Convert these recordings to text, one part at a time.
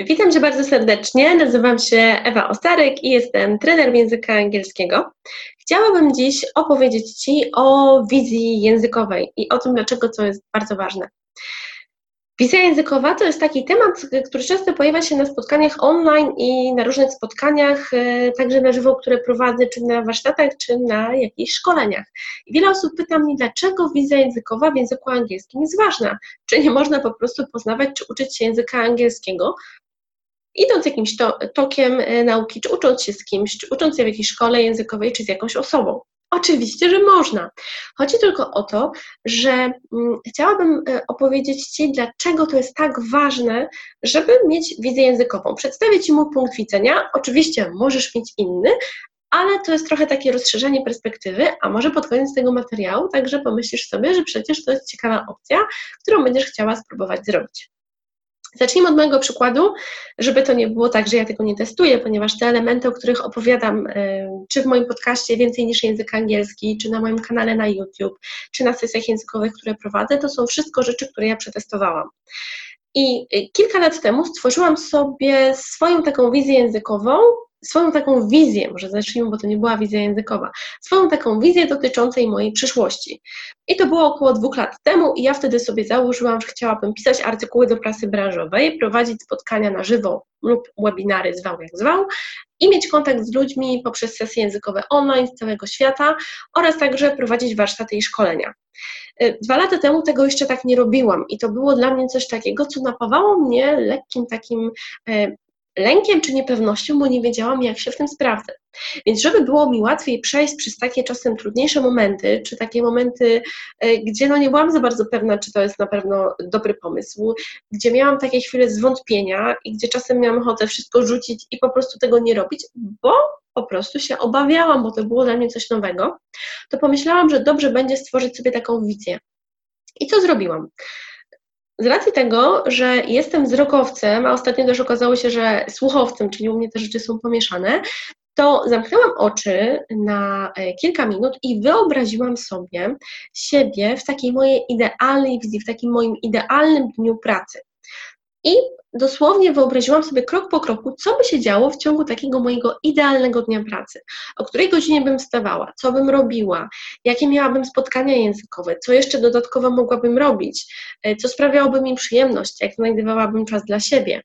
Witam Cię bardzo serdecznie. Nazywam się Ewa Ostarek i jestem trenerem języka angielskiego. Chciałabym dziś opowiedzieć Ci o wizji językowej i o tym, dlaczego to jest bardzo ważne. Wizja językowa to jest taki temat, który często pojawia się na spotkaniach online i na różnych spotkaniach, e, także na żywo, które prowadzę, czy na warsztatach, czy na jakichś szkoleniach. I wiele osób pyta mnie, dlaczego wizja językowa w języku angielskim jest ważna? Czy nie można po prostu poznawać, czy uczyć się języka angielskiego idąc jakimś to, tokiem e, nauki, czy ucząc się z kimś, czy ucząc się w jakiejś szkole językowej, czy z jakąś osobą. Oczywiście, że można. Chodzi tylko o to, że mm, chciałabym e, opowiedzieć Ci, dlaczego to jest tak ważne, żeby mieć wiedzę językową. Przedstawię Ci mój punkt widzenia. Oczywiście możesz mieć inny, ale to jest trochę takie rozszerzenie perspektywy, a może pod koniec tego materiału także pomyślisz sobie, że przecież to jest ciekawa opcja, którą będziesz chciała spróbować zrobić. Zacznijmy od mojego przykładu, żeby to nie było tak, że ja tego nie testuję, ponieważ te elementy, o których opowiadam, e, czy w moim podcaście Więcej niż język angielski, czy na moim kanale na YouTube, czy na sesjach językowych, które prowadzę, to są wszystko rzeczy, które ja przetestowałam. I e, kilka lat temu stworzyłam sobie swoją taką wizję językową, swoją taką wizję, może zacznijmy, bo to nie była wizja językowa, swoją taką wizję dotyczącej mojej przyszłości. I to było około dwóch lat temu i ja wtedy sobie założyłam, że chciałabym pisać artykuły do prasy branżowej, prowadzić spotkania na żywo lub webinary, zwał jak zwał, i mieć kontakt z ludźmi poprzez sesje językowe online z całego świata oraz także prowadzić warsztaty i szkolenia. Y, dwa lata temu tego jeszcze tak nie robiłam i to było dla mnie coś takiego, co napawało mnie lekkim takim y, lękiem czy niepewnością, bo nie wiedziałam, jak się w tym sprawdzę. Więc żeby było mi łatwiej przejść przez takie czasem trudniejsze momenty, czy takie momenty, e, gdzie no nie byłam za bardzo pewna, czy to jest na pewno dobry pomysł, gdzie miałam takie chwile zwątpienia i gdzie czasem miałam ochotę wszystko rzucić i po prostu tego nie robić, bo po prostu się obawiałam, bo to było dla mnie coś nowego, to pomyślałam, że dobrze będzie stworzyć sobie taką wizję. I co zrobiłam? Z racji tego, że jestem wzrokowcem, a ostatnio też okazało się, że słuchowcem, czyli u mnie te rzeczy są pomieszane, to zamknęłam oczy na e, kilka minut i wyobraziłam sobie siebie w takiej mojej idealnej wizji, w takim moim idealnym dniu pracy. I dosłownie wyobraziłam sobie krok po kroku, co by się działo w ciągu takiego mojego idealnego dnia pracy. O której godzinie bym wstawała, co bym robiła, jakie miałabym spotkania językowe, co jeszcze dodatkowo mogłabym robić, e, co sprawiałoby mi przyjemność, jak znajdowałabym czas dla siebie.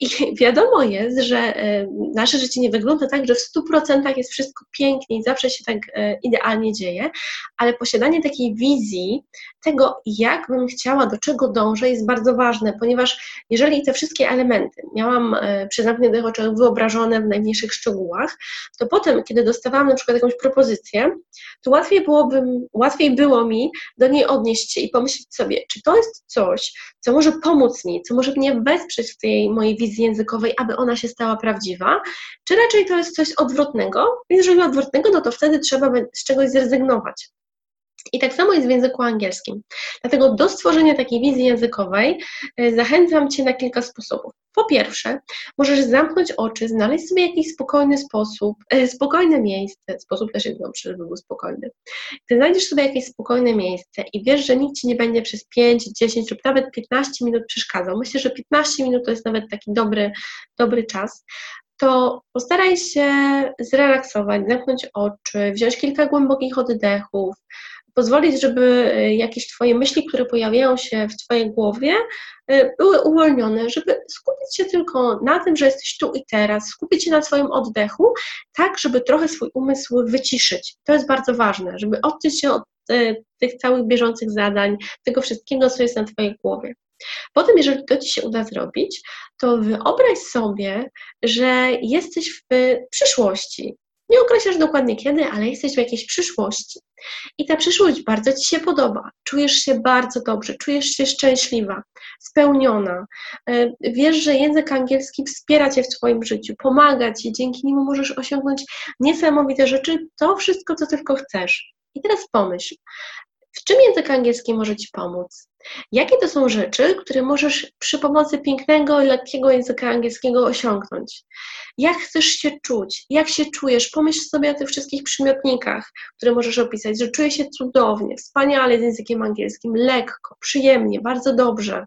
I wiadomo jest, że e, nasze życie nie wygląda tak, że w 100% jest wszystko pięknie i zawsze się tak e, idealnie dzieje, ale posiadanie takiej wizji tego, jak bym chciała, do czego dążę, jest bardzo ważne, ponieważ jeżeli te wszystkie elementy miałam e, przy zamkniętych oczach wyobrażone w najmniejszych szczegółach, to potem, kiedy dostawałam na przykład jakąś propozycję, to łatwiej, byłoby, łatwiej było mi do niej odnieść się i pomyśleć sobie, czy to jest coś, co może pomóc mi, co może mnie wesprzeć w tej mojej wizji językowej, aby ona się stała prawdziwa, czy raczej to jest coś odwrotnego? Jeżeli odwrotnego, no to wtedy trzeba z czegoś zrezygnować. I tak samo jest w języku angielskim. Dlatego do stworzenia takiej wizji językowej e, zachęcam Cię na kilka sposobów. Po pierwsze, możesz zamknąć oczy, znaleźć sobie jakiś spokojny sposób, e, spokojne miejsce, sposób też jest dobrze, żeby był spokojny. Ty znajdziesz sobie jakieś spokojne miejsce i wiesz, że nikt Ci nie będzie przez 5, 10 lub nawet 15 minut przeszkadzał. Myślę, że 15 minut to jest nawet taki dobry, dobry czas to postaraj się zrelaksować, zamknąć oczy, wziąć kilka głębokich oddechów, pozwolić, żeby e, jakieś Twoje myśli, które pojawiają się w Twojej głowie, e, były uwolnione, żeby skupić się tylko na tym, że jesteś tu i teraz, skupić się na swoim oddechu, tak, żeby trochę swój umysł wyciszyć. To jest bardzo ważne, żeby odciąć się od e, tych całych bieżących zadań, tego wszystkiego, co jest na Twojej głowie. Potem, jeżeli to Ci się uda zrobić, to wyobraź sobie, że jesteś w przyszłości, Nie określasz dokładnie kiedy, ale jesteś w jakiejś przyszłości. I ta przyszłość bardzo Ci się podoba. Czujesz się bardzo dobrze, czujesz się szczęśliwa, spełniona. E, wiesz, że język angielski wspiera Cię w Twoim życiu, pomaga Ci, dzięki niemu możesz osiągnąć niesamowite rzeczy, to wszystko, co tylko chcesz. I teraz pomyśl, w czym język angielski może Ci pomóc? Jakie to są rzeczy, które możesz przy pomocy pięknego i lekkiego języka angielskiego osiągnąć? Jak chcesz się czuć? Jak się czujesz? Pomyśl sobie o tych wszystkich przymiotnikach, które możesz opisać, że czuję się cudownie, wspaniale z językiem angielskim, lekko, przyjemnie, bardzo dobrze.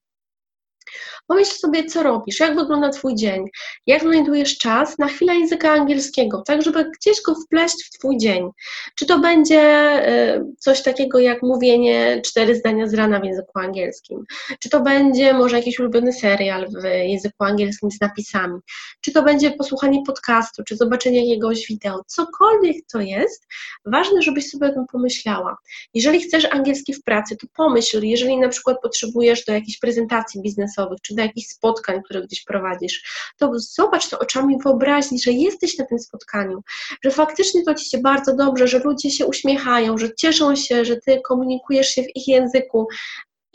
Pomyśl sobie, co robisz, jak wygląda Twój dzień, jak znajdujesz czas na chwilę języka angielskiego, tak żeby gdzieś go wpleść w Twój dzień. Czy to będzie e, coś takiego jak mówienie cztery zdania z rana w języku angielskim, czy to będzie może jakiś ulubiony serial w języku angielskim z napisami, czy to będzie posłuchanie podcastu, czy zobaczenie jakiegoś wideo, cokolwiek to jest, ważne, żebyś sobie o tym pomyślała. Jeżeli chcesz angielski w pracy, to pomyśl, jeżeli na przykład potrzebujesz do jakiejś prezentacji biznesowych, czy do jakichś spotkań, które gdzieś prowadzisz, to zobacz to oczami wyobraźni, że jesteś na tym spotkaniu, że faktycznie to ci się bardzo dobrze, że ludzie się uśmiechają, że cieszą się, że ty komunikujesz się w ich języku,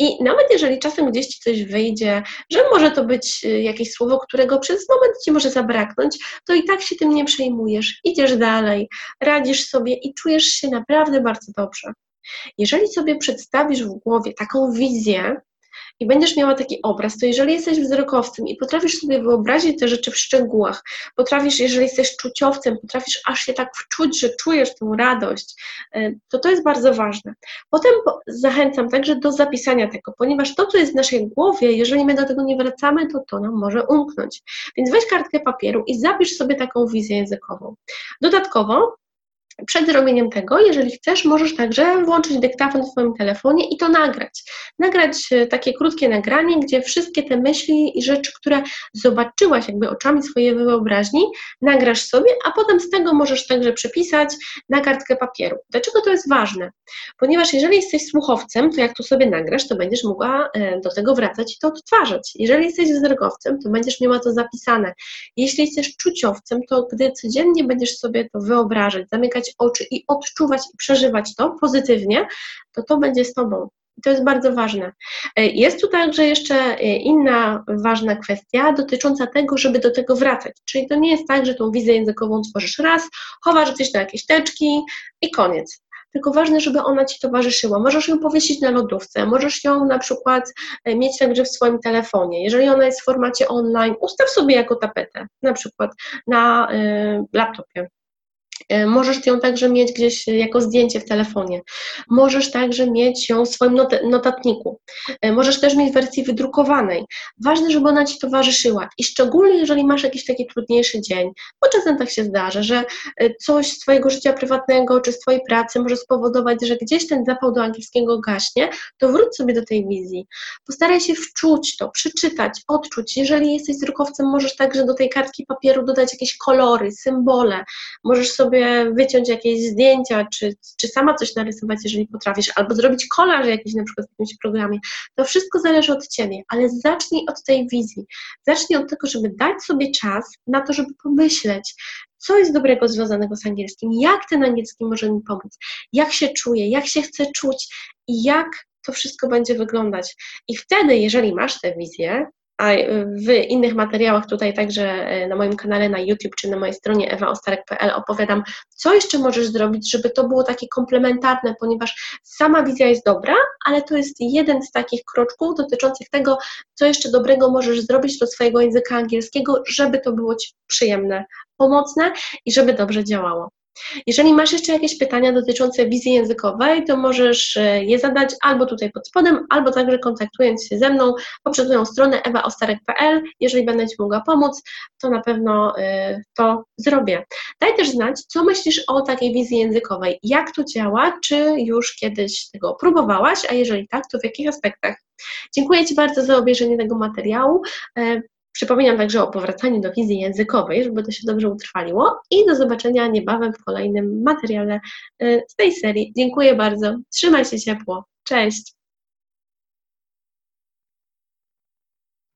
i nawet jeżeli czasem gdzieś ci coś wyjdzie, że może to być y, jakieś słowo, którego przez moment ci może zabraknąć, to i tak się tym nie przejmujesz. Idziesz dalej, radzisz sobie i czujesz się naprawdę bardzo dobrze. Jeżeli sobie przedstawisz w głowie taką wizję, i będziesz miała taki obraz, to jeżeli jesteś wzrokowcem i potrafisz sobie wyobrazić te rzeczy w szczegółach, potrafisz, jeżeli jesteś czuciowcem, potrafisz aż się tak wczuć, że czujesz tę radość, y, to to jest bardzo ważne. Potem zachęcam także do zapisania tego, ponieważ to, co jest w naszej głowie, jeżeli my do tego nie wracamy, to to nam może umknąć. Więc weź kartkę papieru i zapisz sobie taką wizję językową. Dodatkowo przed zrobieniem tego, jeżeli chcesz, możesz także włączyć dyktafon w swoim telefonie i to nagrać. Nagrać e, takie krótkie nagranie, gdzie wszystkie te myśli i rzeczy, które zobaczyłaś jakby oczami swojej wyobraźni, nagrasz sobie, a potem z tego możesz także przepisać na kartkę papieru. Dlaczego to jest ważne? Ponieważ jeżeli jesteś słuchowcem, to jak tu sobie nagrasz, to będziesz mogła e, do tego wracać i to odtwarzać. Jeżeli jesteś wzrokowcem, to będziesz miała to zapisane. Jeśli jesteś czuciowcem, to gdy codziennie będziesz sobie to wyobrażać, zamykać oczy i odczuwać i przeżywać to pozytywnie, to to będzie z Tobą. I to jest bardzo ważne. E, jest tu także jeszcze e, inna ważna kwestia dotycząca tego, żeby do tego wracać. Czyli to nie jest tak, że tą wizję językową tworzysz raz, chowasz gdzieś na jakieś teczki i koniec tylko ważne, żeby ona Ci towarzyszyła. Możesz ją powiesić na lodówce, możesz ją na przykład e, mieć także w swoim telefonie. Jeżeli ona jest w formacie online, ustaw sobie jako tapetę, na przykład na y, laptopie. E, możesz ją także mieć gdzieś jako zdjęcie w telefonie. Możesz także mieć ją w swoim notatniku. E, możesz też mieć w wersji wydrukowanej. Ważne, żeby ona Ci towarzyszyła. I szczególnie, jeżeli masz jakiś taki trudniejszy dzień, bo czasem tak się zdarza, że e, coś z Twojego życia prywatnego czy z Twojej pracy może spowodować, że gdzieś ten zapał do angielskiego gaśnie, to wróć sobie do tej wizji. Postaraj się wczuć to, przeczytać, odczuć. Jeżeli jesteś drukowcem, możesz także do tej kartki papieru dodać jakieś kolory, symbole. Możesz sobie sobie wyciąć jakieś zdjęcia, czy, czy sama coś narysować, jeżeli potrafisz, albo zrobić kolaż jakiś na przykład w jakimś programie. To wszystko zależy od Ciebie, ale zacznij od tej wizji. Zacznij od tego, żeby dać sobie czas na to, żeby pomyśleć, co jest dobrego związanego z angielskim, jak ten angielski może mi pomóc, jak się czuję, jak się chcę czuć i jak to wszystko będzie wyglądać. I wtedy, jeżeli masz tę wizję, a w innych materiałach tutaj także e, na moim kanale na YouTube czy na mojej stronie ewaostarek.pl opowiadam, co jeszcze możesz zrobić, żeby to było takie komplementarne, ponieważ sama wizja jest dobra, ale to jest jeden z takich kroczków dotyczących tego, co jeszcze dobrego możesz zrobić do swojego języka angielskiego, żeby to było Ci przyjemne, pomocne i żeby dobrze działało. Jeżeli masz jeszcze jakieś pytania dotyczące wizji językowej, to możesz e, je zadać albo tutaj pod spodem, albo także kontaktując się ze mną poprzez moją stronę ewaostarek.pl. Jeżeli będę Ci mogła pomóc, to na pewno e, to zrobię. Daj też znać, co myślisz o takiej wizji językowej, jak to działa, czy już kiedyś tego próbowałaś, a jeżeli tak, to w jakich aspektach. Dziękuję Ci bardzo za obejrzenie tego materiału. Przypominam także o powracaniu do wizji językowej, żeby to się dobrze utrwaliło i do zobaczenia niebawem w kolejnym materiale y, z tej serii. Dziękuję bardzo, trzymaj się ciepło, cześć!